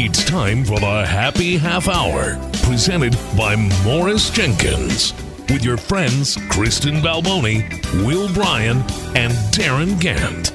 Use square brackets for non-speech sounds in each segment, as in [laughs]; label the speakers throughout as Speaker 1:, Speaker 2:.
Speaker 1: It's time for the Happy Half Hour, presented by Morris Jenkins, with your friends Kristen Balboni, Will Bryan, and Darin Gantt.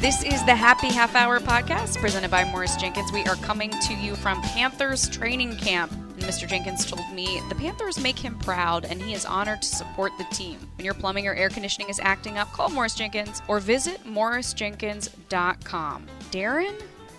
Speaker 2: This is the Happy Half Hour podcast presented by Morris Jenkins. We are coming to you from Panthers training camp. Mr. Jenkins told me the Panthers make him proud and he is honored to support the team. When your plumbing or air conditioning is acting up, call Morris Jenkins or visit morrisjenkins.com. Darin?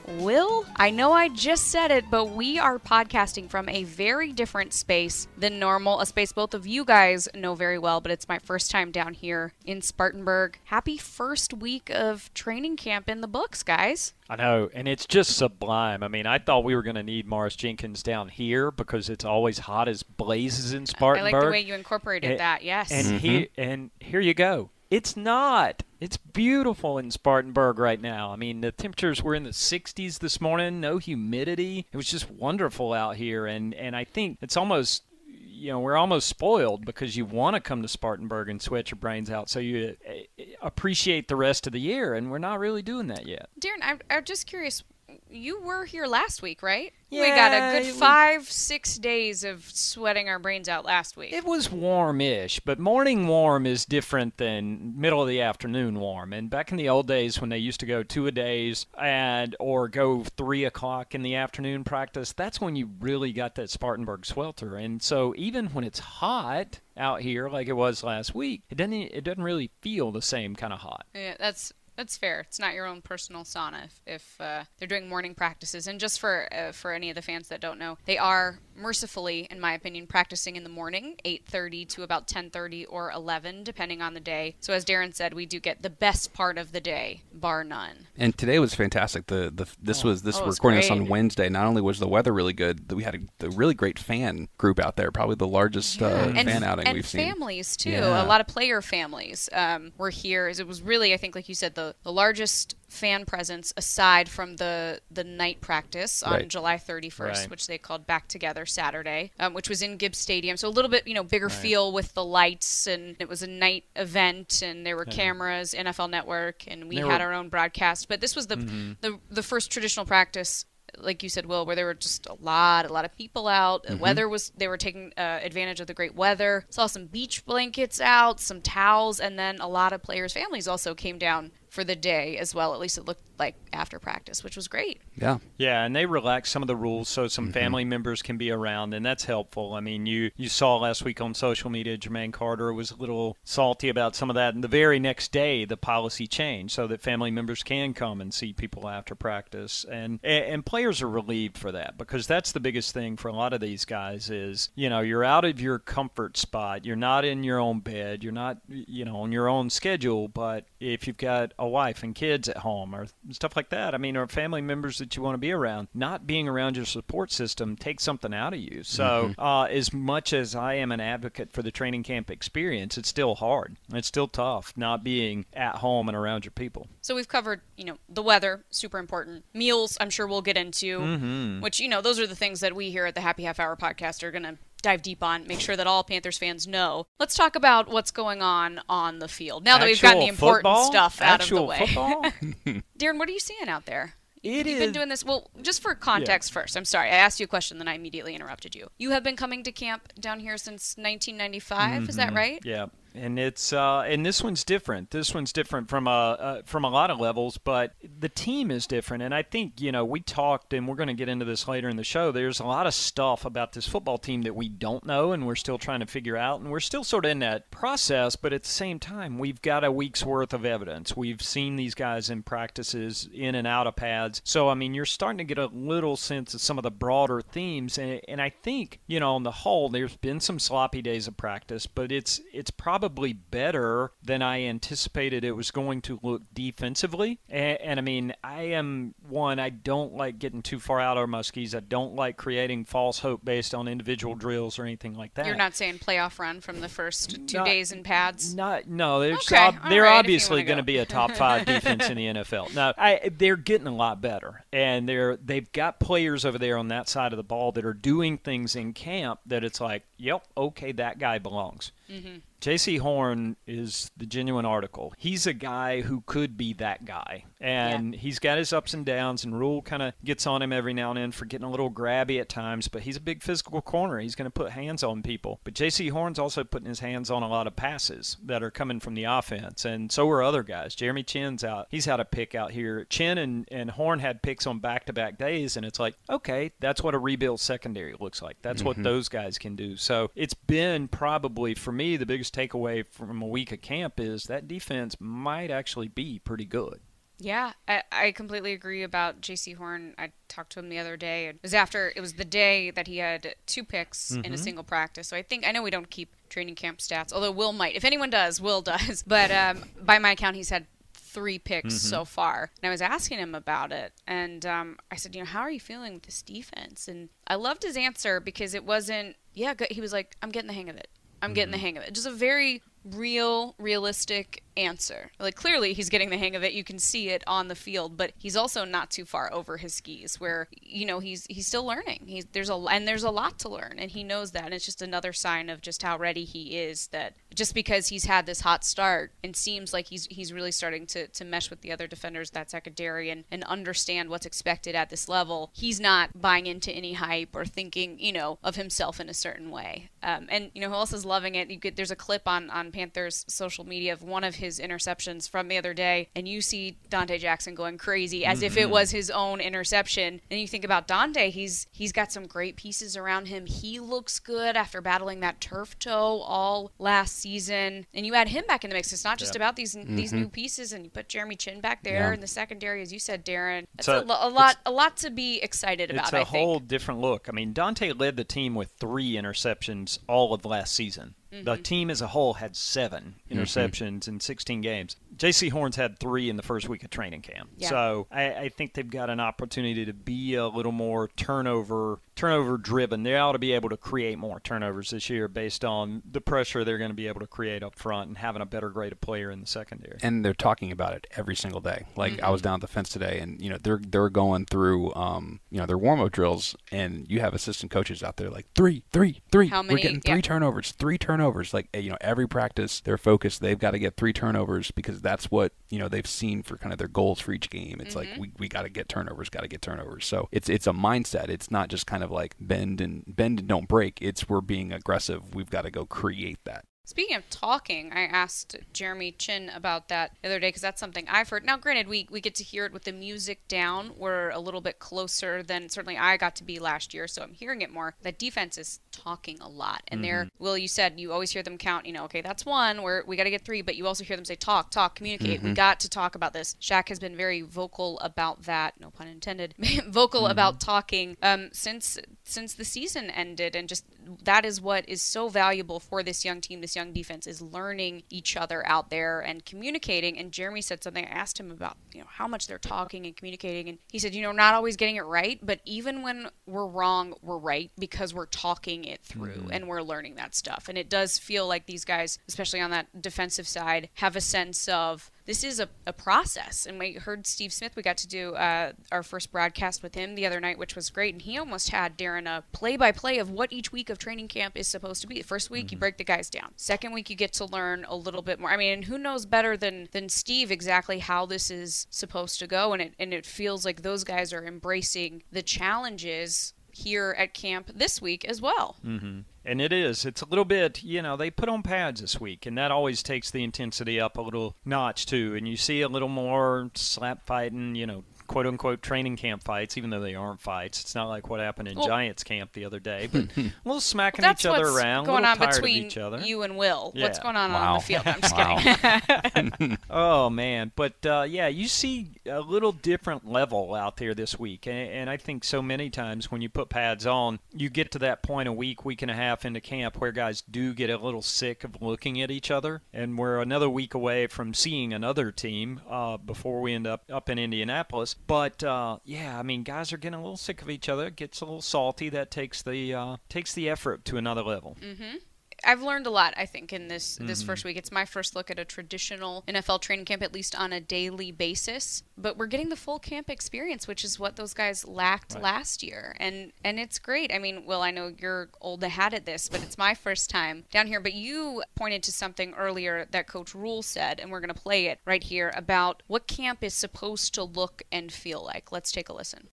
Speaker 2: Will? I know I just said it, but we are podcasting from a very different space than normal, a space both of you guys know very well, but it's my first time down here in Spartanburg. Happy first week of training camp in the books, guys.
Speaker 3: I know, and it's just sublime. I mean, I thought we were going to need Morris Jenkins down here because it's always hot as blazes in Spartanburg.
Speaker 2: I like the way you incorporated
Speaker 3: And-
Speaker 2: that, yes.
Speaker 3: And he mm-hmm. and here you go. It's not. It's beautiful in Spartanburg right now. I mean, the temperatures were in the 60s this morning, no humidity. It was just wonderful out here and and I think it's almost you know, we're almost spoiled because you want to come to Spartanburg and sweat your brains out so you uh, appreciate the rest of the year and we're not really doing that yet.
Speaker 2: Darin, I'm, I'm just curious. You were here last week, right? Yeah, we got a good
Speaker 3: it was-
Speaker 2: five, six days of sweating our brains out last week.
Speaker 3: It was warm-ish, but morning warm is different than middle of the afternoon warm. And back in the old days when they used to go two a days and or go three o'clock in the afternoon practice, that's when you really got that Spartanburg swelter. And so even when it's hot out here like it was last week, it doesn't it doesn't really feel the same kind of hot.
Speaker 2: Yeah, that's that's fair. It's not your own personal sauna if, if uh, they're doing morning practices. And just for uh, for any of the fans that don't know, they are mercifully, in my opinion, practicing in the morning, 8:30 to about 10:30 or 11, depending on the day. So as Darin said, we do get the best part of the day, bar none.
Speaker 4: And today was fantastic. The the this was this
Speaker 2: Oh, was
Speaker 4: recording this on. Wednesday. Not only was the weather really good, we had a, a really great fan group out there. Probably the largest uh,
Speaker 2: and,
Speaker 4: fan outing
Speaker 2: and
Speaker 4: we've seen.
Speaker 2: families too.
Speaker 4: Yeah.
Speaker 2: A lot of player families um, were here. It was really, I think, like you said, the, the largest fan presence aside from the the night practice on
Speaker 4: Right.
Speaker 2: July 31st,
Speaker 3: Right.
Speaker 2: which they called Back Together Saturday, um, which was in Gibbs Stadium. So a little bit, you know, bigger feel with the lights, and it was a night event, and there were cameras, NFL Network, and we
Speaker 3: There
Speaker 2: had
Speaker 3: were-
Speaker 2: our own broadcast. But this was the the the first traditional practice like you said, Will, where there were just a lot, a lot of people out. The weather was, they were taking uh, advantage of the great weather. Saw some beach blankets out, some towels, and then a lot of players' families also came down for the day as well. At least it looked like after practice, which was great.
Speaker 4: Yeah.
Speaker 3: Yeah, and they relaxed some of the rules so some mm-hmm. family members can be around, and that's helpful. I mean, you you saw last week on social media, Jermaine Carter was a little salty about some of that, and the very next day the policy changed so that family members can come and see people after practice, and and, and players are relieved for that because that's the biggest thing for a lot of these guys is you know you're out of your comfort spot, you're not in your own bed, you're not you know on your own schedule, but if you've got a wife and kids at home or stuff like that, I mean, or family members that you want to be around, not being around your support system takes something out of you. So, uh, as much as I am an advocate for the training camp experience, it's still hard. It's still tough not being at home and around your people.
Speaker 2: So we've covered, you know, the weather, super important. Meals, I'm sure we'll get into,
Speaker 3: Mm-hmm.
Speaker 2: which, you know, those are the things that we here at the Happy Half Hour podcast are going to dive deep on, make sure that all Panthers fans know. Let's talk about what's going on on the field. Now that we've gotten the important
Speaker 3: football?
Speaker 2: stuff out
Speaker 3: Actual
Speaker 2: of the way. [laughs] [laughs] Darin, what are you seeing out there?
Speaker 3: It
Speaker 2: You've
Speaker 3: is-
Speaker 2: been doing this. Well, just for context first, I'm sorry. I asked you a question, then I immediately interrupted you. You have been coming to camp down here since 1995. Is that right?
Speaker 3: Mm-hmm. Yeah, and it's uh, and this one's different. This one's different from a uh, from a lot of levels, but the team is different. And I think you know we talked, and we're going to get into this later in the show. There's a lot of stuff about this football team that we don't know, and we're still trying to figure out. And we're still sort of in that process, but at the same time, we've got a week's worth of evidence. We've seen these guys in practices, in and out of pads. So I mean, you're starting to get a little sense of some of the broader themes, and, and I think you know on the whole, there's been some sloppy days of practice, but it's it's probably better than I anticipated it was going to look defensively. And, and I mean, I am one. I don't like getting too far out of my skis. I don't like creating false hope based on individual drills or anything like that.
Speaker 2: You're not saying playoff run from the first two
Speaker 3: Not-
Speaker 2: days in pads.
Speaker 3: Not no, they're
Speaker 2: Okay,
Speaker 3: ob- they're
Speaker 2: right,
Speaker 3: obviously going to
Speaker 2: go.
Speaker 3: be a top five [laughs] defense in the NFL. Now, I, they're getting a lot better, and they're they've got players over there on that side of the ball that are doing things in camp that it's like, yep, okay, that guy belongs.
Speaker 2: Mm-hmm.
Speaker 3: Jaycee Horn is the genuine article. He's a guy who could be that guy. And he's got his ups and downs, and Rhule kind of gets on him every now and then for getting a little grabby at times, but he's a big physical corner. He's going to put hands on people. But Jaycee Horn's also putting his hands on a lot of passes that are coming from the offense, and so are other guys. Jeremy Chinn's out. He's had a pick out here. Chinn and, and Horn had picks on back to back days, and it's like, okay, that's what a rebuild secondary looks like. That's what mm-hmm. those guys can do. So it's been probably, for me, the biggest takeaway from a week of camp is that defense might actually be pretty good.
Speaker 2: Yeah, I, I completely agree about Jaycee Horn. I talked to him the other day. It was after it was the day that he had two picks in a single practice. So I think I know we don't keep training camp stats, although Will might. If anyone does, Will [laughs] does. But um, by my account, he's had three picks so far. And I was asking him about it, and um, I said, you know, how are you feeling with this defense? And I loved his answer because it wasn't, yeah, good. He was like, I'm getting the hang of it. I'm getting the hang of it. Just a very real, realistic answer. Like clearly he's getting the hang of it. You can see it on the field, but he's also not too far over his skis where you know he's he's still learning. He's there's a and there's a lot to learn and he knows that. And it's just another sign of just how ready he is that just because he's had this hot start and seems like he's he's really starting to to mesh with the other defenders that secondary and and understand what's expected at this level. He's not buying into any hype or thinking, you know, of himself in a certain way. Um, and you know who else is loving it? You could, there's a clip on on Panthers social media of one of his interceptions from the other day, and you see Donte Jackson going crazy as if it
Speaker 3: Mm-hmm.
Speaker 2: was his own interception. And you think about Donte, he's he's got some great pieces around him. He looks good after battling that turf toe all last season. And you add him back in the mix. It's not just about these these new pieces, and you put Jeremy Chinn back there
Speaker 4: Yeah.
Speaker 2: in the secondary, as you said, Darin. It's a, a lot a lot to be excited about.
Speaker 3: It's a whole different look. I mean, Donte led the team with three interceptions all of last season.
Speaker 2: Mm-hmm.
Speaker 3: The team as a whole had seven interceptions in 16 games. Jaycee Horn's had three in the first week of training camp.
Speaker 2: Yeah.
Speaker 3: So I, I think they've got an opportunity to be a little more turnover turnover driven. They ought to be able to create more turnovers this year based on the pressure they're going to be able to create up front and having a better grade of player in the secondary.
Speaker 4: and they're talking about it every single day. Like I
Speaker 2: Mm-hmm.
Speaker 4: was down at the fence today, and you know they're they're going through um you know their warm up drills, and you have assistant coaches out there like three, three, three.
Speaker 2: How many?
Speaker 4: We're getting three
Speaker 2: yeah.
Speaker 4: turnovers, three turnovers. Like eh, you know every practice, they're focused. They've got to get three turnovers because that's what you know they've seen for kind of their goals for each game. It's like
Speaker 2: Mm-hmm.
Speaker 4: we, we got to get turnovers, got to get turnovers. So it's it's a mindset. It's not just kind of like bend and bend and don't break. It's we're being aggressive. We've got to go create that.
Speaker 2: Speaking of talking, I asked Jeremy Chinn about that the other day because that's something I've heard. Now, granted, we, we get to hear it with the music down. We're a little bit closer than certainly I got to be last year, so I'm hearing it more. That defense is talking a lot. And they're, mm-hmm. Will, you said you always hear them count, you know, okay, that's one, where we got to get three, but you also hear them say talk, talk, communicate. We mm-hmm. got to talk about this. Shaq has been very vocal about that, no pun intended, [laughs] vocal mm-hmm. about talking um, since since the season ended and just that is what is so valuable for this young team this young defense is learning each other out there and communicating. And jeremy said something i asked him about you know how much they're talking and communicating. And he said you know not always getting it right but even when we're wrong we're right because we're talking it through mm-hmm. and we're learning that stuff. And it does feel like these guys especially on that defensive side have a sense of this is a, a process. And we heard Steve Smith. We got to do uh, our first broadcast with him the other night, which was great. And he almost had Darin a play by play of what each week of training camp is supposed to be. The first week mm-hmm. you break the guys down. Second week you get to learn a little bit more. I mean, who knows better than than Steve exactly how this is supposed to go? And it and it feels like those guys are embracing the challenges here at camp this week as well.
Speaker 3: Mm-hmm. And it is. It's a little bit, you know, they put on pads this week, and that always takes the intensity up a little notch, too. And you see a little more slap fighting, you know, quote unquote training camp fights, even though they aren't fights. It's not like what happened in well, Giants camp the other day, but [laughs] a little smacking each other around,
Speaker 2: going
Speaker 3: on
Speaker 2: between you and Will. Yeah. What's going on wow. on the field? I'm just
Speaker 3: kidding. [laughs] [laughs] oh man, but uh, yeah, you see a little different level out there this week, and, and I think so many times when you put pads on, you get to that point a week, week and a half into camp where guys do get a little sick of looking at each other, and we're another week away from seeing another team uh, before we end up up in Indianapolis. But uh, yeah, I mean, guys are getting a little sick of each other. It gets a little salty. That takes the uh, takes the effort to another level.
Speaker 2: Mm-hmm. I've learned a lot, I think, in this this mm-hmm. first week. It's my first look at a traditional NFL training camp, at least on a daily basis. But we're getting the full camp experience, which is what those guys lacked right. last year, and and it's great. I mean, well, I know you're old hat at this, but it's my first time down here. But you pointed to something earlier that Coach Rhule said, and we're going to play it right here about what camp is supposed to look and feel like. Let's take a listen.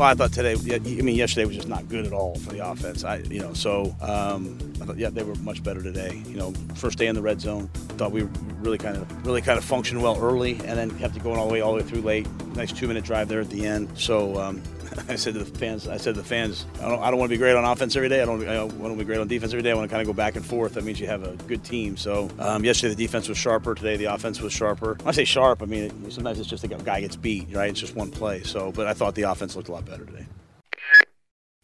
Speaker 5: Well, I thought today. I mean, yesterday was just not good at all for the offense. I, you know, so um, I thought, yeah, they were much better today. You know, first day in the red zone, thought we really kind of, really kind of functioned well early, and then kept it going all the way, all the way through late. Nice two-minute drive there at the end. So um, [laughs] I said to the fans, I said to the fans, I don't, I don't want to be great on offense every day. I don't, I don't want to be great on defense every day. I want to kind of go back and forth. That means you have a good team. So um, yesterday the defense was sharper. Today the offense was sharper. When I say sharp, I mean sometimes it's just a guy gets beat, right? It's just one play. So, but I thought the offense looked a lot better today.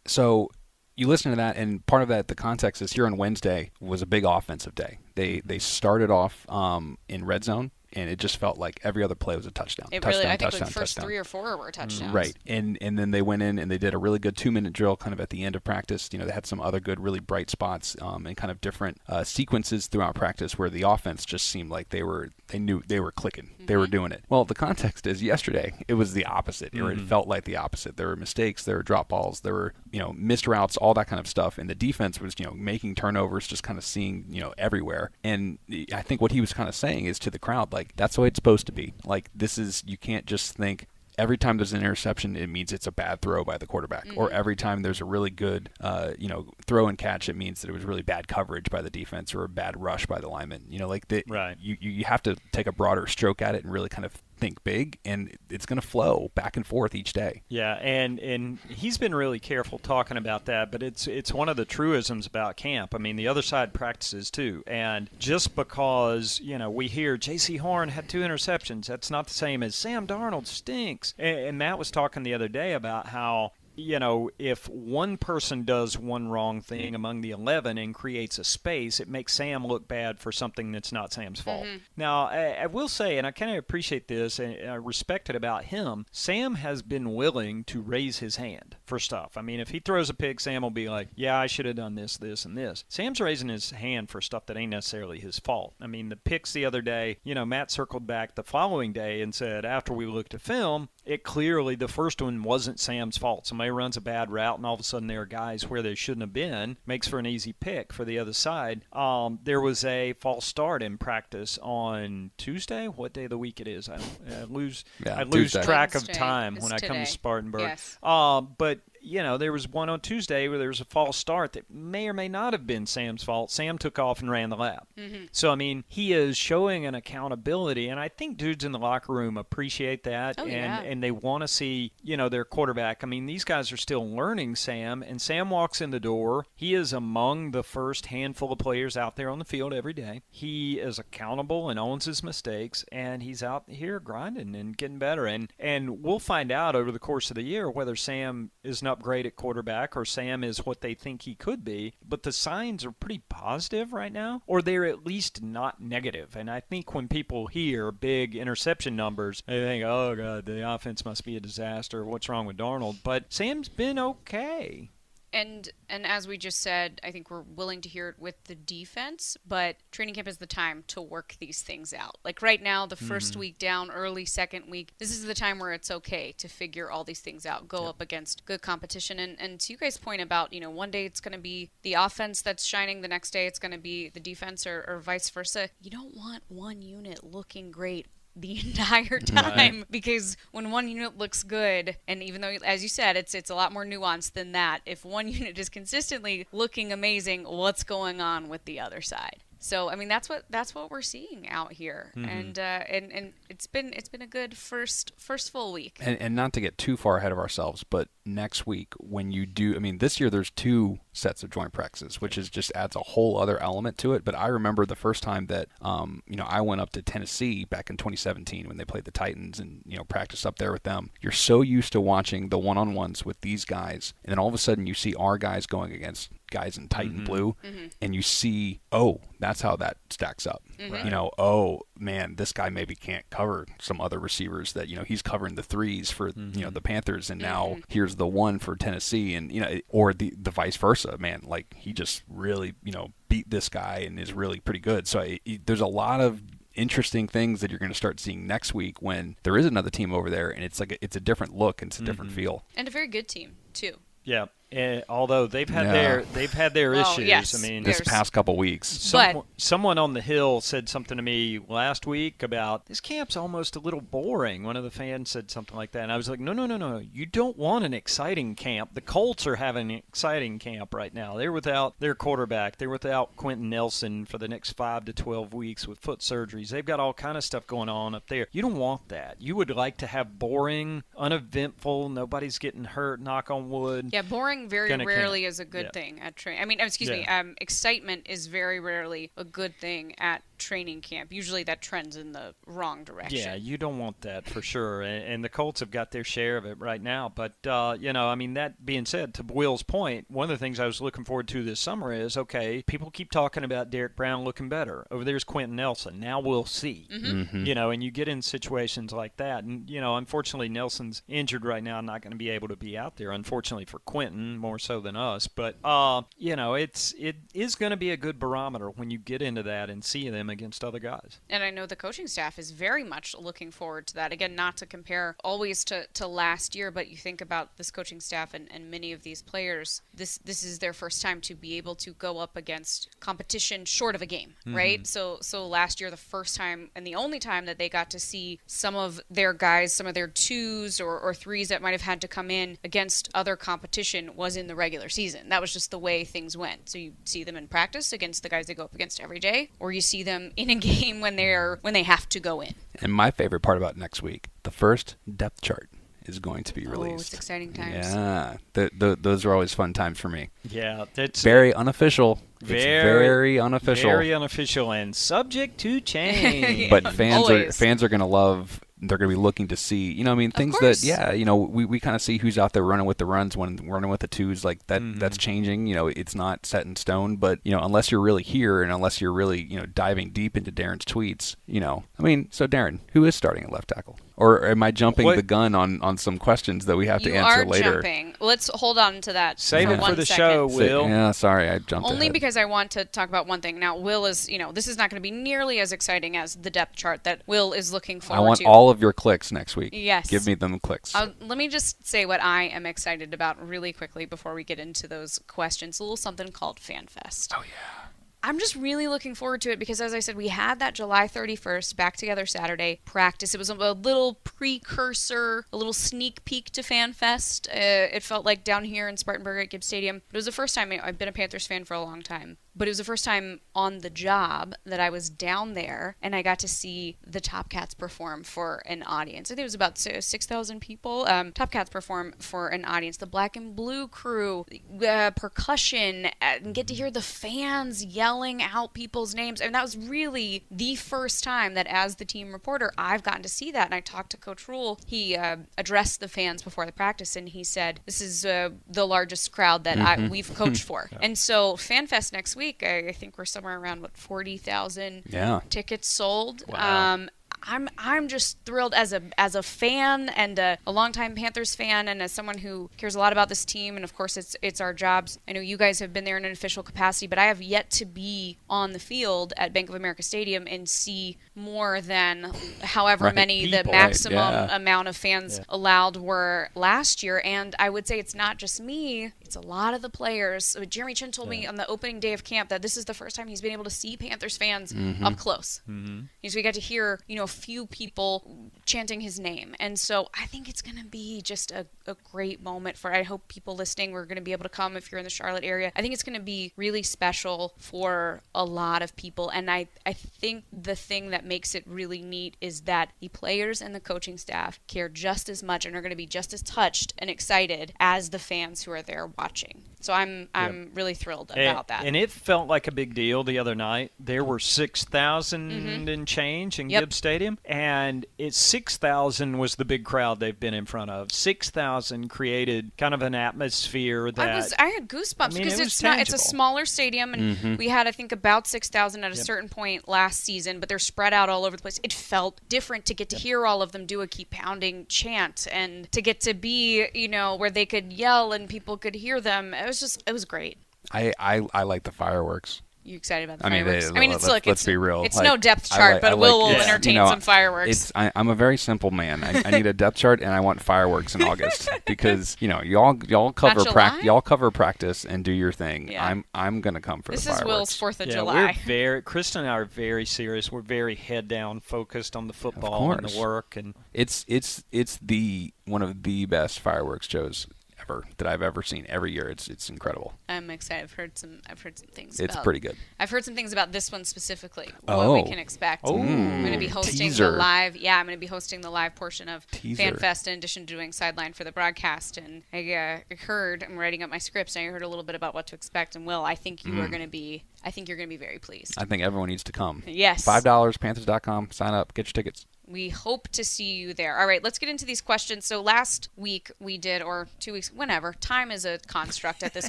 Speaker 4: So you listen to that, and part of that, the context is here on Wednesday was a big offensive day. They they started off um, in red zone and it just felt like every other play was a touchdown.
Speaker 2: It
Speaker 4: touchdown,
Speaker 2: really, I think
Speaker 4: touchdown,
Speaker 2: first
Speaker 4: touchdown.
Speaker 2: three or four were touchdowns.
Speaker 4: Right, and and then they went in and they did a really good two minute drill, kind of at the end of practice. You know, they had some other good, really bright spots um, and kind of different uh, sequences throughout practice where the offense just seemed like they were they knew they were clicking, mm-hmm. they were mm-hmm. doing it. Well, the context is yesterday it was the opposite, mm-hmm. or it felt like the opposite. There were mistakes, there were drop balls, there were you know missed routes, all that kind of stuff, and the defense was you know making turnovers, just kind of seeing you know everywhere. And I think what he was kind of saying is to the crowd like that's the way it's supposed to be. Like this is you can't just think every time there's an interception, it means it's a bad throw by the quarterback. Mm-hmm. Or every time there's a really good, uh, you know, throw and catch, it means that it was really bad coverage by the defense or a bad rush by the lineman. You know, like the,
Speaker 3: right.
Speaker 4: you you have to take a broader stroke at it and really kind of think big and it's going to flow back and forth each day.
Speaker 3: Yeah, and and he's been really careful talking about that, but it's it's one of the truisms about camp. I mean, the other side practices too. And just because, you know, we hear Jaycee Horn had two interceptions, that's not the same as Sam Darnold stinks. And, and Matt was talking the other day about how you know, if one person does one wrong thing among the 11 and creates a space, it makes Sam look bad for something that's not Sam's fault. Mm-hmm. Now, I, I, will say, and I kind of appreciate this and I respect it about him, Sam has been willing to raise his hand for stuff. I mean, if he throws a pick, Sam will be like, yeah, I should have done this, this, and this. Sam's raising his hand for stuff that ain't necessarily his fault. I mean, the picks the other day, you know, Matt circled back the following day and said, after we looked at film, it clearly, the first one wasn't Sam's fault. Somebody somebody runs a bad route and all of a sudden there are guys where they shouldn't have been, makes for an easy pick for the other side. Um, there was a false start in practice on Tuesday. What day of the week it is? I, I lose yeah, I lose Tuesday. track of time when I come to Spartanburg.
Speaker 2: Yes.
Speaker 3: Um, but you know, there was one on Tuesday where there was a false start that may or may not have been Sam's fault. Sam took off and ran the lap. Mm-hmm. So, I mean, he is showing an accountability, and I think dudes in the locker room appreciate that,
Speaker 2: oh,
Speaker 3: and,
Speaker 2: yeah.
Speaker 3: and they want to see, you know, their quarterback. I mean, these guys are still learning Sam, and Sam walks in the door. He is among the first handful of players out there on the field every day. He is accountable and owns his mistakes, and he's out here grinding and getting better. And, and we'll find out over the course of the year whether Sam is not upgrade at quarterback or Sam is what they think he could be, but the signs are pretty positive right now, or they're at least not negative. And I think when people hear big interception numbers, they think, oh, God, the offense must be a disaster. What's wrong with Darnold? But Sam's been okay
Speaker 2: And and as we just said, I think we're willing to hear it with the defense, but training camp is the time to work these things out. Like right now, the 1st
Speaker 3: Mm-hmm.
Speaker 2: week down, early second week, this is the time where it's okay to figure all these things out, go up against good competition. And and to you guys' point about, you know, one day it's gonna be the offense that's shining, the next day it's gonna be the defense or, or vice versa. You don't want one unit looking great the [laughs] entire time because when one unit looks good and even though as you said it's it's a lot more nuanced than that if one [laughs] unit is consistently looking amazing what's going on with the other side so I mean that's what that's what we're seeing out here and uh, and and it's been it's been a good first first full week
Speaker 4: and, and not to get too far ahead of ourselves, but next week when you do, I mean, this year there's two sets of joint practices, which is just adds a whole other element to it. But I remember the first time that, um, you know, I went up to Tennessee back in 2017 when they played the Titans and you know practiced up there with them. You're so used to watching the one-on-ones with these guys, and then all of a sudden you see our guys going against guys in Titan mm-hmm. blue, mm-hmm. and you see, oh, that's how that stacks up. Mm-hmm. You know, oh man, this guy maybe can't cover some other receivers that you know he's covering the threes for you know the Panthers, and now here's the one for Tennessee, and you know, or the the vice versa. Man, like he just really you know beat this guy and is really pretty good. So I, there's a lot of interesting things that you're going to start seeing next week when there is another team over there and it's like a, it's a different look and it's a different feel
Speaker 2: and a very good team too
Speaker 3: Yeah. Eh, although they've had
Speaker 4: Yeah.
Speaker 3: their they've had their
Speaker 2: Well,
Speaker 3: issues.
Speaker 2: yes.
Speaker 3: I mean,
Speaker 4: this past couple weeks
Speaker 3: Someone,
Speaker 2: But-
Speaker 3: someone on the hill said something to me last week about this camp's almost a little boring. One of the fans said something like that, and I was like, no, no, no, no. You don't want an exciting camp. The Colts are having an exciting camp right now. They're without their quarterback. They're without Quenton Nelson for the next five to twelve weeks with foot surgeries. They've got all kind of stuff going on up there. You don't want that. You would like to have boring, uneventful. Nobody's getting hurt. Knock on wood.
Speaker 2: Yeah, boring very
Speaker 3: Gonna
Speaker 2: rarely
Speaker 3: camp.
Speaker 2: is a good
Speaker 3: Yeah.
Speaker 2: thing at train. I mean, excuse me, um, excitement is very rarely a good thing at training camp. Usually that trends in the wrong direction.
Speaker 3: Yeah, you don't want that for sure. And, and the Colts have got their share of it right now. But, uh, you know, I mean, that being said, to Will's point, one of the things I was looking forward to this summer is okay, people keep talking about Derrick Brown looking better. Over there's Quenton Nelson. Now we'll see. You know, and you get in situations like that. And, you know, unfortunately, Nelson's injured right now, not going to be able to be out there, unfortunately for Quenton, more so than us. But, uh, you know, it's it is going to be a good barometer when you get into that and see them against other guys.
Speaker 2: And I know the coaching staff is very much looking forward to that. Again, not to compare always to, to last year, but you think about this coaching staff and, and many of these players, this this is their first time to be able to go up against competition short of a game, right? So so last year the first time and the only time that they got to see some of their guys, some of their twos or, or threes that might have had to come in against other competition was in the regular season. That was just the way things went. So you see them in practice against the guys they go up against every day, or you see them in a [laughs] game when they're when they have to go in.
Speaker 4: And my favorite part about next week, the first depth chart is going to be
Speaker 2: oh,
Speaker 4: released. Oh, released.
Speaker 2: it's exciting times.
Speaker 4: Yeah, th th those are always fun times for me.
Speaker 3: Yeah, that's uh,
Speaker 4: Very unofficial. It's very unofficial.
Speaker 3: Very unofficial and subject to [laughs] change.
Speaker 4: but fans are fans are going to love. They're going to be looking to see, you know, I mean, things that, yeah, you know, we, we kind of see who's out there running with the runs when running with the twos, like that.
Speaker 3: Mm-hmm.
Speaker 4: That's changing. You know, it's not set in stone, but you know, unless you're really here and unless you're really, you know, diving deep into Darin's tweets, you know, I mean, so Darin, who is starting at left tackle, or am I jumping
Speaker 3: What-
Speaker 4: the gun on on some questions that we have
Speaker 2: you
Speaker 4: to answer
Speaker 2: are
Speaker 4: later?
Speaker 2: jumping. Let's hold on to that.
Speaker 3: Save
Speaker 2: for
Speaker 3: it
Speaker 2: one
Speaker 3: for the
Speaker 2: second.
Speaker 3: show, Will.
Speaker 4: yeah, sorry, I jumped.
Speaker 2: Only
Speaker 4: ahead.
Speaker 2: because I want to talk about one thing. Now, Will is, you know, this is not going to be nearly as exciting as the depth chart that Will is looking
Speaker 4: for.
Speaker 2: I
Speaker 4: want
Speaker 2: to.
Speaker 4: all of your clicks next week.
Speaker 2: Yes.
Speaker 4: give me them clicks.
Speaker 2: Uh, let me just say what I am excited about really quickly before we get into those questions. A little something called FanFest. Oh, yeah. I'm just really looking forward to it because, as I said, we had that July 31st back together Saturday practice. It was a, little precursor, a little sneak peek to FanFest. Uh, it felt like down here in Spartanburg at Gibbs Stadium. It was the first time I've been a Panthers fan for a long time, but it was the first time on the job that I was down there and I got to see the Top Cats perform for an audience. I think it was about 6,000 people. Um, Top Cats perform for an audience. The Black and Blue crew, uh, percussion, uh, and get to hear the fans yelling out people's names. And that was really the first time that, as the team reporter, I've gotten to see that. And I talked to Coach Rhule. He uh, addressed the fans before the practice and he said, This is uh, the largest crowd that I, we've coached for. [laughs] And so, FanFest next week, I, I think we're somewhere around, what, 40,000
Speaker 4: yeah,
Speaker 2: tickets sold.
Speaker 3: Wow.
Speaker 2: Um, I'm I'm just thrilled as a as a fan and a, a longtime Panthers fan and as someone who cares a lot about this team and of course it's it's our jobs. I know you guys have been there in an official capacity, but I have yet to be on the field at Bank of America Stadium and see more than however
Speaker 4: Right.
Speaker 2: many
Speaker 3: People.
Speaker 2: the
Speaker 3: Right,
Speaker 2: maximum
Speaker 4: yeah.
Speaker 2: amount of fans allowed were last year. And I would say it's not just me, it's a lot of the players. So Jeremy Chinn told me on the opening day of camp that this is the first time he's been able to see Panthers fans up close. Mm-hmm. So we got to hear, you know, a few people chanting his name. And so I think it's going to be just a, a great moment for, I hope people listening were going to be able to come if you're in the Charlotte area. I think it's going to be really special for a lot of people. And I, I think the thing that makes it really neat is that the players and the coaching staff care just as much and are going to be just as touched and excited as the fans who are there watching. So I'm I'm really thrilled
Speaker 3: And-
Speaker 2: about that.
Speaker 3: And it felt like a big deal the other night. There were 6,000 and change in
Speaker 2: Mm-hmm. Yep.
Speaker 3: Gibbs Stadium. And it's 6,000 was the big crowd they've been in front of. 6,000 created kind of an atmosphere that.
Speaker 2: I was I had goosebumps
Speaker 3: I mean,
Speaker 2: because
Speaker 3: it was
Speaker 2: it's not it's a smaller stadium and
Speaker 4: Mm-hmm.
Speaker 2: we had I think about six thousand at a certain point last season, but they're spread out all over the place. It felt different to get to hear all of them do a keep pounding chant and to get to be you know where they could yell and people could hear them. It was just it was great.
Speaker 4: I, I, I like the fireworks.
Speaker 2: You excited about the
Speaker 4: I mean,
Speaker 2: fireworks?
Speaker 4: they,
Speaker 2: I mean,
Speaker 4: let's,
Speaker 2: it's look,
Speaker 4: let's
Speaker 2: it's,
Speaker 4: be real.
Speaker 2: It's
Speaker 4: Like,
Speaker 2: no depth chart,
Speaker 4: like-
Speaker 2: but
Speaker 4: I
Speaker 2: Will will
Speaker 4: yeah,
Speaker 2: entertain
Speaker 4: you know,
Speaker 2: some fireworks.
Speaker 4: It's I, I'm a very simple man. I, I need a depth chart and I want fireworks in August [laughs] because you know y'all y'all cover
Speaker 2: July?
Speaker 4: prac y'all cover practice and do your thing.
Speaker 2: Yeah.
Speaker 4: I'm I'm gonna come for
Speaker 2: this
Speaker 4: the
Speaker 2: is. Will's Fourth of
Speaker 3: yeah,
Speaker 2: July.
Speaker 3: we're very. Kristen and I are very serious. We're very head down, focused on the football and the work, and
Speaker 4: It's it's it's the one of the best fireworks shows ever that I've ever seen. Every year, it's it's incredible.
Speaker 2: I'm excited. I've heard some. I've heard some things.
Speaker 4: It's
Speaker 2: about,
Speaker 4: pretty good.
Speaker 2: I've heard some things about this one specifically. What
Speaker 4: Oh.
Speaker 2: we can expect.
Speaker 3: Oh.
Speaker 2: I'm going to be hosting
Speaker 4: Teaser.
Speaker 2: the live. Yeah, I'm going to be hosting the live portion of
Speaker 4: Teaser.
Speaker 2: FanFest in addition to doing sideline for the broadcast. And I uh, heard. I'm writing up my scripts, and I heard a little bit about what to expect. And Will, I think you
Speaker 4: Mm.
Speaker 2: are going to be. I think you're going to be very pleased.
Speaker 4: I think everyone needs to come.
Speaker 2: Yes.
Speaker 4: Five dollars, Panthers.com. Sign up, get your tickets.
Speaker 2: We hope to see you there. All right, let's get into these questions. So last week we did, or two weeks, whenever. Time is a construct at this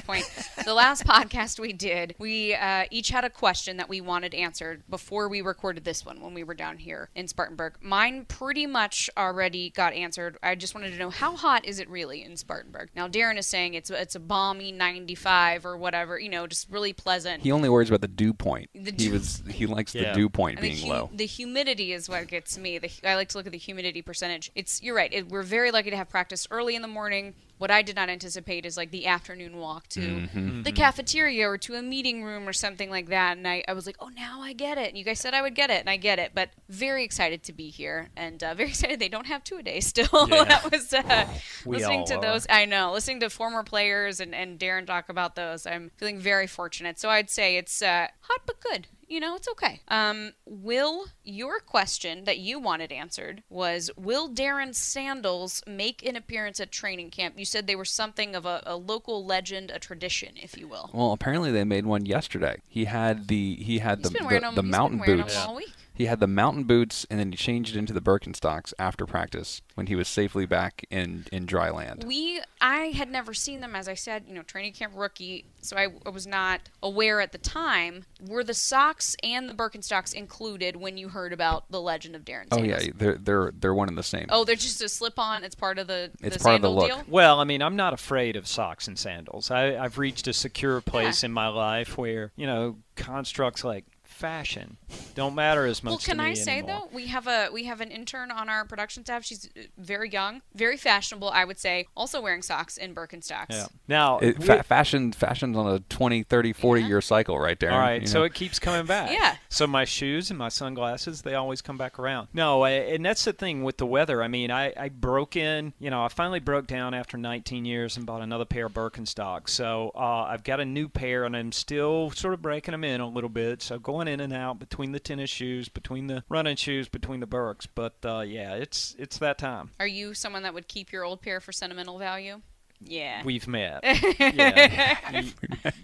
Speaker 2: point. [laughs] the last podcast we did, we uh, each had a question that we wanted answered before we recorded this one when we were down here in Spartanburg. Mine pretty much already got answered. I just wanted to know how hot is it really in Spartanburg? Now Darin is saying it's it's a balmy 95 or whatever, you know, just really pleasant.
Speaker 4: He only worries about the dew point.
Speaker 2: The
Speaker 4: he was he likes
Speaker 3: Yeah.
Speaker 4: the dew point
Speaker 2: And the,
Speaker 4: being
Speaker 2: hu-
Speaker 4: low.
Speaker 2: the humidity is what gets me. The, I like to look at the humidity percentage. It's you're right. It, we're very lucky to have practice early in the morning. What I did not anticipate is like the afternoon walk to
Speaker 4: Mm-hmm.
Speaker 2: the cafeteria or to a meeting room or something like that. And I, I was like, oh, now I get it. And you guys said I would get it, and I get it. But very excited to be here, and uh, [laughs] very excited they don't have two a day still. [laughs]
Speaker 3: Yeah.
Speaker 2: that was uh, listening to
Speaker 3: are.
Speaker 2: those. I know, listening to former players and, and Darin talk about those. I'm feeling very fortunate. So I'd say it's uh, hot but good. You know, it's okay. Um, will your question that you wanted answered was Will Darin Sandals make an appearance at training camp? You said they were something of a, a local legend, a tradition, if you will.
Speaker 4: Well, apparently they made one yesterday. He had the he had
Speaker 2: He's
Speaker 4: the the, the mountain boots.
Speaker 2: all week.
Speaker 4: He had the mountain boots, and then he changed it into the Birkenstocks after practice when he was safely back in in dry land.
Speaker 2: We, I had never seen them, as I said, you know, training camp rookie, so I, I was not aware at the time. Were the socks and the Birkenstocks included when you heard about the legend of Darin
Speaker 4: oh yeah, they're they're they're one and the same.
Speaker 2: Oh, they're just a slip-on. It's part of the
Speaker 4: It's
Speaker 2: the
Speaker 4: part of the look.
Speaker 2: deal.
Speaker 3: Well, I mean, I'm not afraid of socks and sandals. I, I've reached a secure place in my life where, you know, constructs like fashion don't matter as much
Speaker 2: Well,
Speaker 3: to
Speaker 2: can
Speaker 3: me
Speaker 2: I say
Speaker 3: anymore.
Speaker 2: though, we have a we have an intern on our production staff. She's uh, very young, very fashionable, I would say. Also wearing socks and Birkenstocks.
Speaker 3: Yeah. Now,
Speaker 4: It, fa- fashion fashion's on a 20, 30, 40
Speaker 2: Yeah.
Speaker 4: year cycle right there.
Speaker 3: All right,
Speaker 4: you
Speaker 3: so
Speaker 4: know?
Speaker 3: it keeps coming back.
Speaker 2: Yeah.
Speaker 3: So my shoes and my sunglasses, they always come back around. No, I- and that's the thing with the weather. I mean, I, I broke in, you know, I finally broke down after 19 years and bought another pair of Birkenstocks. So uh, I've got a new pair, and I'm still sort of breaking them in a little bit. So going in and out between the tennis shoes, between the running shoes, between the Birks. But uh, yeah, it's it's that time.
Speaker 2: Are you someone that would keep your old pair for sentimental value? Yeah.
Speaker 3: We've met. [laughs] yeah. [laughs]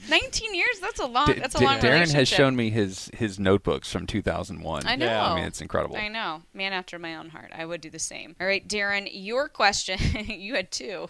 Speaker 2: 19 years? That's a long.
Speaker 4: D-
Speaker 2: that's a
Speaker 4: D-
Speaker 2: long
Speaker 4: Darin has shown me his his notebooks from 2001.
Speaker 2: I know.
Speaker 3: Yeah,
Speaker 4: I mean, it's incredible.
Speaker 2: I know. Man after my own heart. I would do the same. All right, Darin, your question. [laughs] you had two.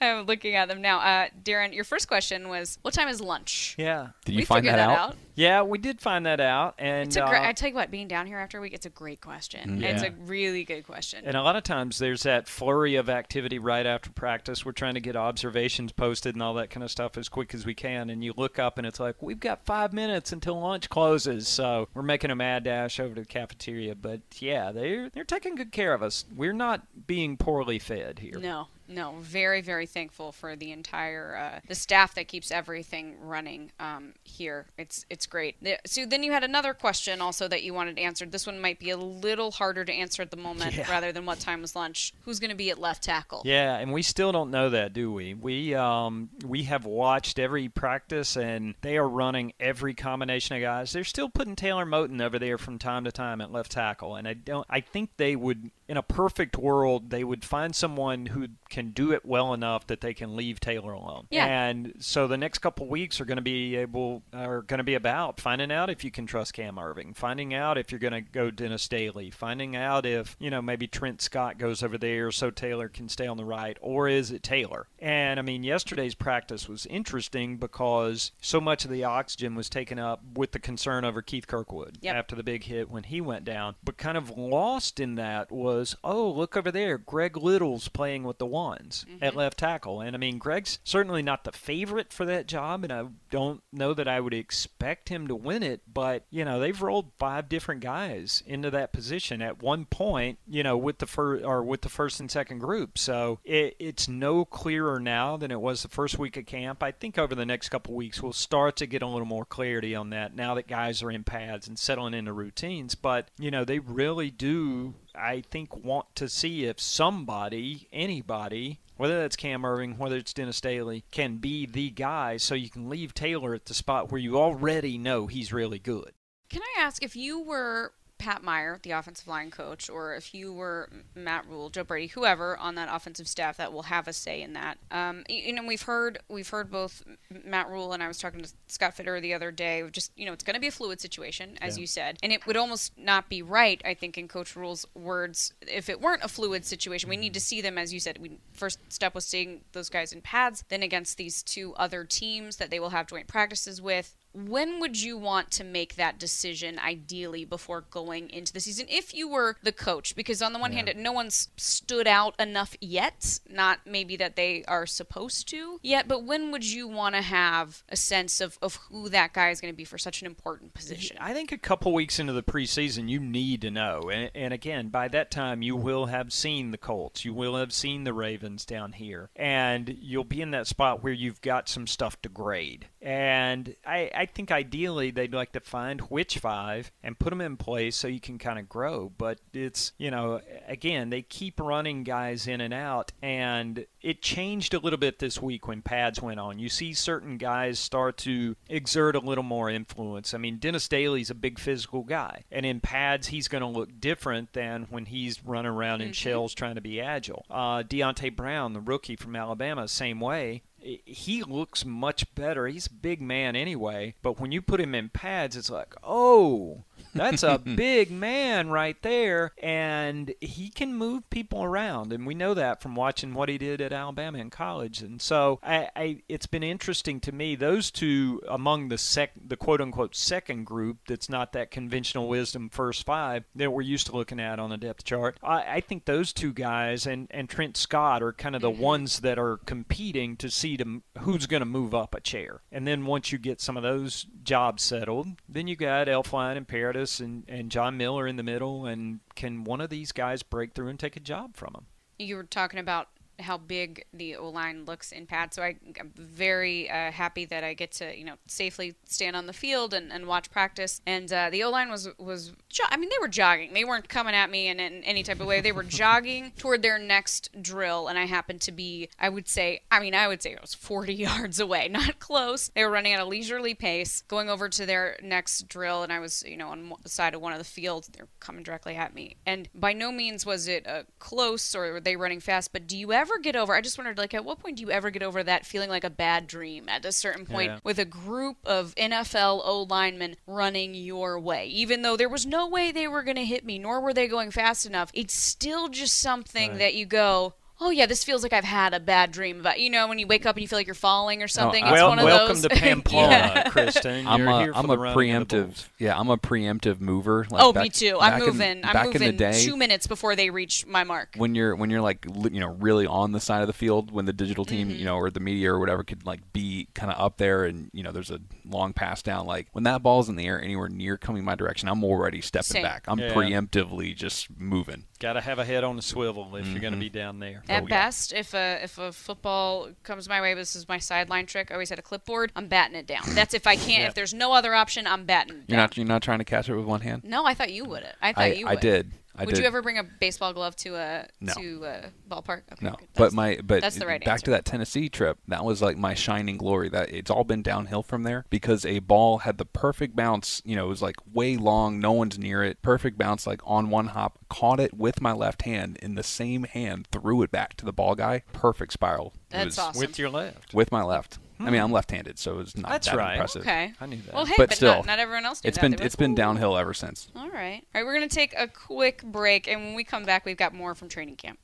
Speaker 2: I'm looking at them now. Uh, Darin, your first question was, "What time is lunch?" Yeah.
Speaker 4: Did you
Speaker 2: we
Speaker 4: find
Speaker 2: figured
Speaker 4: that,
Speaker 2: that
Speaker 4: out?
Speaker 3: Yeah, we did find that out, and
Speaker 2: It's a great,
Speaker 3: uh,
Speaker 2: I tell you what, being down here after a week, it's a great question.
Speaker 3: Yeah.
Speaker 2: It's a really good question.
Speaker 3: And a lot of times there's that flurry of activity right after practice. We're trying to get observations posted and all that kind of stuff as quick as we can. And you look up and it's like, we've got five minutes until lunch closes. So we're making a mad dash over to the cafeteria. But yeah, they're, they're taking good care of us. We're not being poorly fed here.
Speaker 2: No, no, very, very thankful for the entire uh, the staff that keeps everything running um, here. It's it's great. So then you had another question also that you wanted answered. This one might be a little harder to answer at the moment,
Speaker 3: Yeah.
Speaker 2: rather than what time was lunch. Who's going to be at left tackle?
Speaker 3: Yeah, and we still don't know that, do we? We um we have watched every practice and they are running every combination of guys. They're still putting Taylor Moton over there from time to time at left tackle, and I don't I think they would in a perfect world they would find someone who can do it well enough that they can leave Taylor alone.
Speaker 2: Yeah.
Speaker 3: And so the next couple weeks are going to be able are going to be about finding out if you can trust Cam Erving, finding out if you're going to go Dennis Daley, finding out if, you know, maybe Trent Scott goes over there so Taylor can stay on the right or is it Taylor? And I mean, yesterday's practice was interesting because so much of the oxygen was taken up with the concern over Keith Kirkwood
Speaker 2: Yep.
Speaker 3: after the big hit when he went down. But kind of lost in that was, oh, look over there, Greg Little's playing with the ones at mm-hmm. left tackle. And I mean, Greg's certainly not the favorite for that job, and I don't know that I would expect him to win it. But you know, they've rolled five different guys into that position at one point. You know, with the first or with the first and second group. So it, it's no clearer now than it was the first week of camp. I think over the next couple weeks we'll start to get a little more clarity on that. Now that guys are in pads and settling into routines, but you know, they really do. I think want to see if somebody, anybody, whether that's Cam Erving, whether it's Dennis Daley, can be the guy so you can leave Taylor at the spot where you already know he's really good.
Speaker 2: Can I ask if you were Pat Meyer, the offensive line coach, or if you were Matt Rhule, Joe Brady, whoever on that offensive staff that will have a say in that? Um, y- you know, we've heard we've heard both Matt Rhule and I was talking to Scott Fitter the other day. Just you know, it's going to be a fluid situation, as you said, and it would almost not be right, I think, in Coach Rhule's words, if it weren't a fluid situation. We need to see them, as you said. We first step was seeing those guys in pads, then against these two other teams that they will have joint practices with when would you want to make that decision ideally before going into the season if you were the coach because on the one hand no one's stood out enough yet not maybe that they are supposed to yet but when would you want to have a sense of, of who that guy is going to be for such an important position
Speaker 3: I think a couple weeks into the preseason, you need to know. And, and again, by that time, you mm-hmm. will have seen the Colts. You will have seen the Ravens down here. And you'll be in that spot where you've got some stuff to grade. And I, I think ideally they'd like to find which five and put them in place so you can kind of grow. But it's, you know, again, they keep running guys in and out. And it changed a little bit this week when pads went on. You see certain guys start to exert a little more influence. I mean, Dennis Daley's a big physical guy, and in pads he's going to look different than when he's running around in shells trying to be agile. Uh, Deonte Brown, the rookie from Alabama, same way he looks much better. He's a big man anyway, but when you put him in pads, it's like, oh, that's a [laughs] big man right there, and he can move people around, and we know that from watching what he did at Alabama in college. And so, I, I it's been interesting to me those two among the sec, the quote unquote second group that's not that conventional wisdom first five that we're used to looking at on the depth chart. I, I think those two guys and and Trent Scott are kind of the mm-hmm. ones that are competing to see to who's going to move up a chair. And then once you get some of those jobs settled, then you got Elflein and Paradis and, and John Miller in the middle. And can one of these guys break through and take a job from them?
Speaker 2: you were talking about how big the O line looks in pads. So I, I'm very uh, happy that I get to you know safely stand on the field and, and watch practice. And uh, the O line was was jo- I mean they were jogging. They weren't coming at me in, in any type of way. They were jogging [laughs] toward their next drill, and I happened to be I would say I mean I would say it was 40 [laughs] yards away, not close. They were running at a leisurely pace, going over to their next drill, and I was you know on the side of one of the fields. They're coming directly at me, and by no means was it uh, close or were they running fast. But do you ever get over? I just wondered, like, at what point do you ever get over that feeling like a bad dream at a certain point
Speaker 3: Yeah.
Speaker 2: with a group of NFL O linemen running your way, even though there was no way they were going to hit me, nor were they going fast enough? It's still just something that you go. Oh yeah, this feels like I've had a bad dream about. You know, when you wake up and you feel like you're falling or something.
Speaker 4: I-
Speaker 2: it's
Speaker 3: well,
Speaker 2: one of
Speaker 3: welcome
Speaker 2: those.
Speaker 3: to Pamplona, [laughs]
Speaker 2: Yeah.
Speaker 3: Kristen.
Speaker 4: I'm
Speaker 3: You're
Speaker 4: a,
Speaker 3: here for
Speaker 4: I'm
Speaker 3: the
Speaker 4: a
Speaker 3: running the
Speaker 4: preemptive. Yeah, I'm a preemptive mover. Like
Speaker 2: Oh,
Speaker 4: back-
Speaker 2: me too. I'm
Speaker 4: back in-
Speaker 2: moving. I'm
Speaker 4: back
Speaker 2: moving
Speaker 4: in the day,
Speaker 2: two minutes before they reach my mark.
Speaker 4: when you're when you're like you know really on the side of the field when the digital team
Speaker 2: Mm-hmm.
Speaker 4: you know or the media or whatever could like be kind of up there and you know there's a long pass down like when that ball's in the air anywhere near coming my direction I'm already stepping
Speaker 2: Same.
Speaker 4: back I'm
Speaker 3: Yeah.
Speaker 4: preemptively just moving
Speaker 3: Got to have a head on a swivel if you're going to be mm-hmm. down there.
Speaker 2: At
Speaker 4: Oh, yeah.
Speaker 2: best, if a if a football comes my way, this is my sideline trick. I always had a clipboard. I'm batting it down. That's if I can't.
Speaker 3: Yeah.
Speaker 2: If there's no other option, I'm batting. it
Speaker 4: you're
Speaker 2: down.
Speaker 4: not you're not trying to catch it with one hand
Speaker 2: No, I thought you would. I thought
Speaker 4: I,
Speaker 2: you Would.
Speaker 4: I did I
Speaker 2: would
Speaker 4: did
Speaker 2: you ever bring a baseball glove to a
Speaker 4: No.
Speaker 2: to a ballpark? Okay,
Speaker 4: no
Speaker 2: good.
Speaker 4: but my but
Speaker 2: that's the right
Speaker 4: back
Speaker 2: answer.
Speaker 4: to that Tennessee trip that was like my shining glory that it's all been downhill from there because a ball had the perfect bounce you know it was like way long no one's near it perfect bounce like on one hop caught it with my left hand in the same hand threw it back to the ball guy perfect spiral
Speaker 2: That's awesome.
Speaker 3: With your left.
Speaker 4: with my left I mean I'm left-handed so it's not
Speaker 3: That's
Speaker 4: that
Speaker 3: right.
Speaker 4: impressive
Speaker 2: Okay.
Speaker 3: I knew that.
Speaker 2: Well, hey,
Speaker 4: But
Speaker 2: but,
Speaker 4: still,
Speaker 2: not, not everyone else. Knew
Speaker 4: it's
Speaker 2: that.
Speaker 4: been
Speaker 2: They were
Speaker 4: it's been
Speaker 2: "Ooh."
Speaker 4: downhill ever since
Speaker 2: All right. All right, we're going to take a quick break, and when we come back, we've got more from training camp.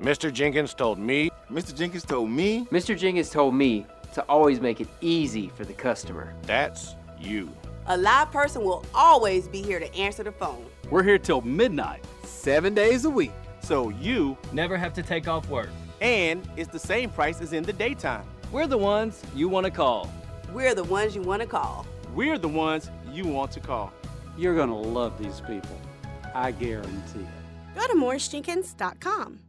Speaker 6: Mr. Jenkins told me
Speaker 7: Mr. Jenkins told me
Speaker 8: Mr. Jenkins told me to always make it easy for the customer.
Speaker 6: that's you.
Speaker 9: A live person will always be here to answer the phone.
Speaker 10: We're here till midnight, seven days a week.
Speaker 7: so you
Speaker 10: Never have to take off work.
Speaker 7: And it's the same price as in the daytime.
Speaker 10: We're the ones you want to call.
Speaker 9: We're the ones you want to call.
Speaker 7: We're the ones you want to call.
Speaker 10: You're going to love these people. I guarantee it.
Speaker 9: Go to morrisjenkins.com.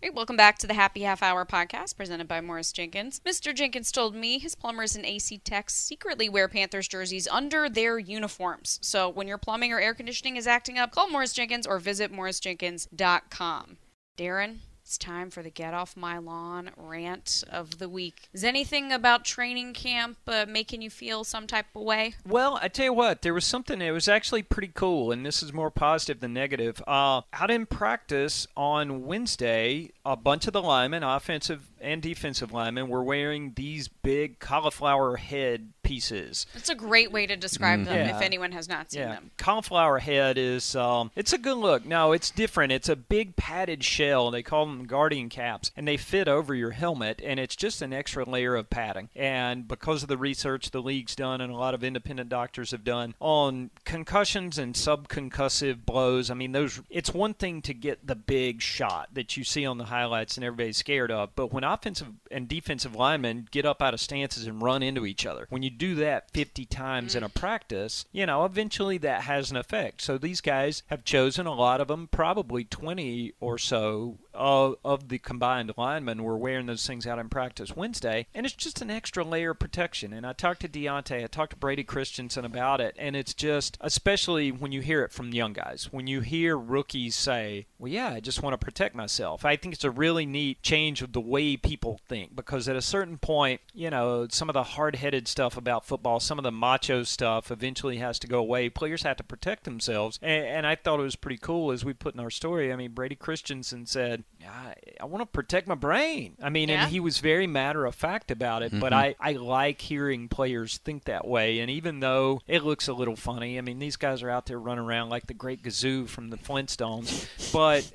Speaker 2: Hey, welcome back to the Happy Half Hour podcast presented by Morris Jenkins. Mr. Jenkins told me his plumbers and AC techs secretly wear Panthers jerseys under their uniforms. So when your plumbing or air conditioning is acting up, call Morris Jenkins or visit morrisjenkins.com. Darin, it's time for the Get Off My Lawn rant of the week. Is anything about training camp uh, making you feel some type of way?
Speaker 3: Well, I tell you what, there was something that was actually pretty cool, and this is more positive than negative. Uh, out in practice on Wednesday, a bunch of the linemen, offensive and defensive linemen, were wearing these big cauliflower head pieces.
Speaker 2: It's a great way to describe them
Speaker 3: Yeah.
Speaker 2: if anyone has not seen
Speaker 3: Yeah,
Speaker 2: them.
Speaker 3: cauliflower head is um, it's a good look. No, it's different. It's a big padded shell. They call them guardian caps, and they fit over your helmet, and it's just an extra layer of padding. And because of the research the league's done and a lot of independent doctors have done on concussions and subconcussive blows, I mean those. It's one thing to get the big shot that you see on the highlights and everybody's scared of, but when offensive and defensive linemen get up out of stances and run into each other, when you do that 50 times in a mm-hmm. practice, you know, eventually that has an effect. So these guys have chosen a lot of them, probably 20 or so of, of the combined linemen were wearing those things out in practice Wednesday, and it's just an extra layer of protection. And I talked to Deonte, I talked to Brady Christensen about it, and it's just, especially when you hear it from young guys, when you hear rookies say, well, yeah, I just want to protect myself. I think it's a really neat change of the way people think because at a certain point, you know, some of the hard headed stuff about football, some of the macho stuff eventually has to go away. Players have to protect themselves. And, and I thought it was pretty cool as we put in our story. I mean, Brady Christensen said, I, I want to protect my brain. I mean,
Speaker 2: Yeah.
Speaker 3: and he was very matter of fact about it, but
Speaker 4: Mhm.
Speaker 3: I, I like hearing players think that way. And even though it looks a little funny, I mean, these guys are out there running around like the great Gazoo from the Flintstones. [laughs] But,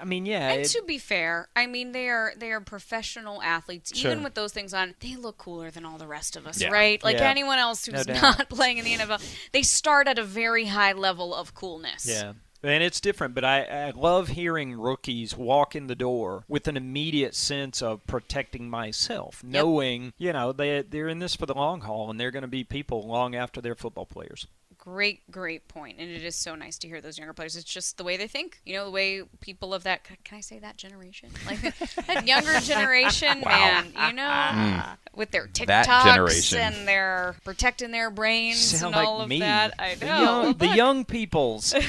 Speaker 3: I mean, yeah.
Speaker 2: And
Speaker 3: it-
Speaker 2: to be fair, I mean they are they are professional athletes.
Speaker 3: Sure.
Speaker 2: Even with those things on, they look cooler than all the rest of us,
Speaker 3: Yeah.
Speaker 2: right? Like
Speaker 3: Yeah.
Speaker 2: anyone else who's
Speaker 3: doubt.
Speaker 2: not [laughs] playing in the NFL, they start at a very high level of coolness.
Speaker 3: Yeah. And it's different, but I, I love hearing rookies walk in the door with an immediate sense of protecting myself, knowing, you know, they, they're in this for the long haul and they're going to be people long after they're football players.
Speaker 2: Great, great point. And it is so nice to hear those younger players. It's just the way they think. You know, the way people of that, can I say that generation? Like [laughs] that younger generation, man, you know,
Speaker 4: Mm.
Speaker 2: with their
Speaker 4: That
Speaker 2: TikToks
Speaker 4: generation.
Speaker 2: and their protecting their brains
Speaker 3: Sound
Speaker 2: and
Speaker 3: like
Speaker 2: all of
Speaker 3: me.
Speaker 2: that. I
Speaker 3: The
Speaker 2: know.
Speaker 3: young, the young peoples. [laughs]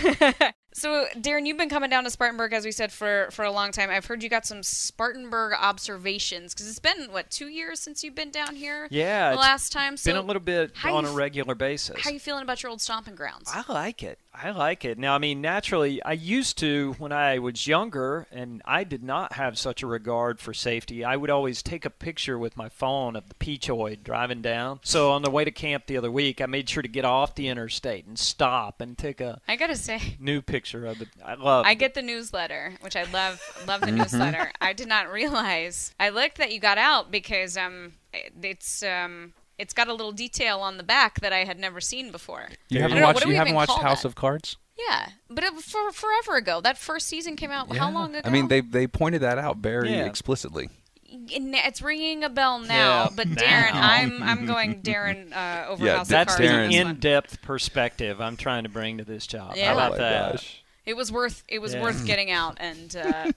Speaker 2: So, Darin, you've been coming down to Spartanburg, as we said, for, for a long time. I've heard you got some Spartanburg observations because it's been what two years since you've been down here.
Speaker 3: Yeah,
Speaker 2: the last time. So,
Speaker 3: Been a little bit on
Speaker 2: you
Speaker 3: a regular basis.
Speaker 2: how you feeling about your old stomping grounds?
Speaker 3: I like it. I like it. Now, I mean, naturally, I used to when I was younger, and I did not have such a regard for safety. I would always take a picture with my phone of the Peachoid driving down. So on the way to camp the other week, I made sure to get off the interstate and stop and take a
Speaker 2: I gotta say,
Speaker 3: new picture of it. I love.
Speaker 2: I get the newsletter, which I love. Love the
Speaker 3: Mhm.
Speaker 2: newsletter. I did not realize. I liked that you got out because um, it's um, it's got a little detail on the back that I had never seen before.
Speaker 4: You
Speaker 2: I
Speaker 4: haven't
Speaker 2: don't know, what
Speaker 4: watched. You
Speaker 2: we
Speaker 4: haven't watched House
Speaker 2: that?
Speaker 4: of Cards.
Speaker 2: Yeah, but it, for forever ago. That first season came out. How long ago?
Speaker 4: I mean, they they pointed that out very
Speaker 3: Yeah.
Speaker 4: explicitly.
Speaker 2: It's ringing a bell now,
Speaker 3: Yeah,
Speaker 2: but
Speaker 3: now.
Speaker 2: Darin, I'm [laughs] I'm going Darin uh, over
Speaker 4: Yeah,
Speaker 2: House
Speaker 3: That's
Speaker 2: of
Speaker 3: the
Speaker 2: Cards. on this one.
Speaker 3: in-depth perspective I'm trying to bring to this job.
Speaker 2: Yeah.
Speaker 3: How
Speaker 2: Oh
Speaker 3: about
Speaker 2: my
Speaker 3: that?
Speaker 4: gosh.
Speaker 2: It was worth it was
Speaker 3: Yeah.
Speaker 2: worth [laughs] getting out and. Uh,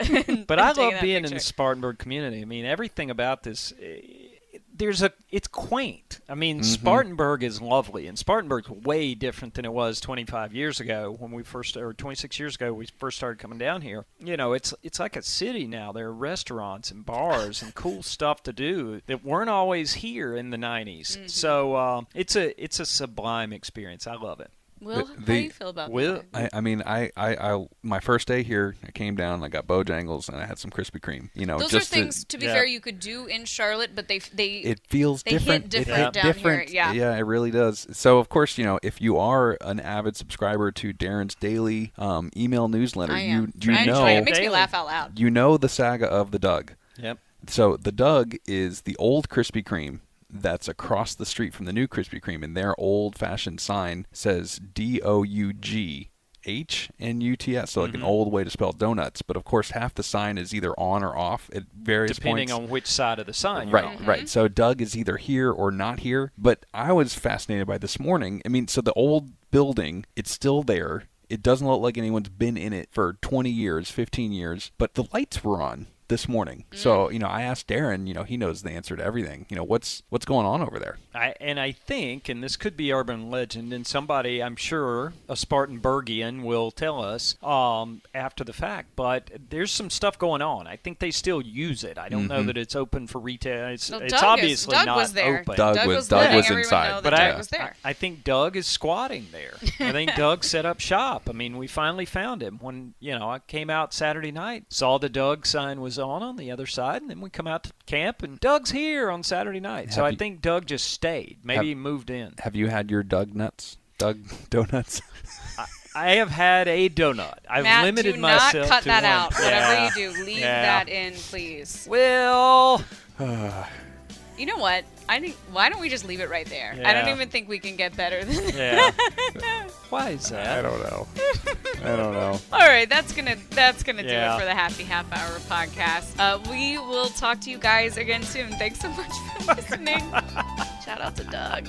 Speaker 3: But [laughs] I love
Speaker 2: that
Speaker 3: being in the Spartanburg community. I mean, everything about this. There's a. It's quaint. I mean,
Speaker 4: Mhm.
Speaker 3: Spartanburg is lovely, and Spartanburg's way different than it was 25 years ago when we first, or 26 years ago we first started coming down here. You know, it's it's like a city now. There are restaurants and bars and cool [laughs] stuff to do that weren't always here in the 90s.
Speaker 2: Mm-hmm.
Speaker 3: So uh, it's a it's a sublime experience. I love it.
Speaker 2: Will,
Speaker 4: The-
Speaker 2: how do you feel about
Speaker 3: Will,
Speaker 4: I, I mean, I, I, I, my first day here, I came down, I got Bojangles, and I had some Krispy Kreme. You know,
Speaker 2: Those are things, to, be
Speaker 3: yeah.
Speaker 2: fair, you could do in Charlotte, but they they
Speaker 4: it feels
Speaker 2: they hit
Speaker 4: different.
Speaker 2: different
Speaker 4: it hit
Speaker 2: down here,
Speaker 4: different.
Speaker 2: yeah.
Speaker 4: yeah, it really does. So, of course, you know, if you are an avid subscriber to Darin's daily um, email newsletter,
Speaker 2: I
Speaker 4: you
Speaker 2: am.
Speaker 4: you
Speaker 2: I
Speaker 4: know
Speaker 2: enjoy it. It makes me laugh out loud.
Speaker 4: you know the saga of the Doug.
Speaker 3: Yep.
Speaker 4: So the Doug is the old Krispy Kreme that's across the street from the new Krispy Kreme, and their old-fashioned sign says D O U G H N U T S, so like an
Speaker 3: Mhm.
Speaker 4: old way to spell donuts. But of course, half the sign is either on or off at various
Speaker 3: Depending
Speaker 4: points.
Speaker 3: on which side of the sign. You're
Speaker 4: Right,
Speaker 3: on.
Speaker 4: right. So Doug is either here or not here. But I was fascinated by this morning. I mean, so the old building, it's still there. It doesn't look like anyone's been in it for 20 years, 15 years, but the lights were on this morning.
Speaker 3: Mm.
Speaker 4: So, you know, I asked Darin, you know, he knows the answer to everything. You know, what's what's going on over there?
Speaker 3: I, and I think, and this could be urban legend, and somebody, I'm sure, a Spartanburgian will tell us um, after the fact, but there's some stuff going on. I think they still use it. I don't know
Speaker 4: Mhm.
Speaker 3: that it's open for retail. It's,
Speaker 2: Well,
Speaker 3: it's
Speaker 2: Doug is-
Speaker 3: obviously
Speaker 2: Doug
Speaker 3: not
Speaker 2: was there.
Speaker 3: open.
Speaker 4: Doug
Speaker 2: Doug
Speaker 4: was-
Speaker 2: was
Speaker 4: Doug
Speaker 2: letting
Speaker 4: was inside.
Speaker 3: But
Speaker 2: Doug
Speaker 3: I,
Speaker 2: was there.
Speaker 3: I think Doug is squatting there. I think [laughs] Doug set up shop. I mean, we finally found him when you know I came out Saturday night, saw the Doug sign was on on the other side, and then we come out to camp and Doug's here on Saturday night. so I
Speaker 4: you-
Speaker 3: think Doug just stayed. Maybe
Speaker 4: Have-
Speaker 3: he moved in.
Speaker 4: Have you had your Doug nuts? Doug [laughs] donuts?
Speaker 3: I have had a donut. I've
Speaker 2: Matt,
Speaker 3: limited
Speaker 2: do not cut
Speaker 3: to
Speaker 2: that
Speaker 3: one.
Speaker 2: out.
Speaker 3: Yeah.
Speaker 2: Whatever you do, leave
Speaker 3: Yeah.
Speaker 2: that in, please.
Speaker 3: Well, [sighs]
Speaker 2: You know what? I think. Why don't we just leave it right there? I don't even think we can get better than that.
Speaker 3: yeah. [laughs] Why is that?
Speaker 4: I don't know. I don't know. [laughs]
Speaker 2: All right, that's gonna that's gonna do it for the Happy Half Hour podcast. Uh, we will talk to you guys again soon. Thanks so much for [laughs] listening. Shout out to Doug.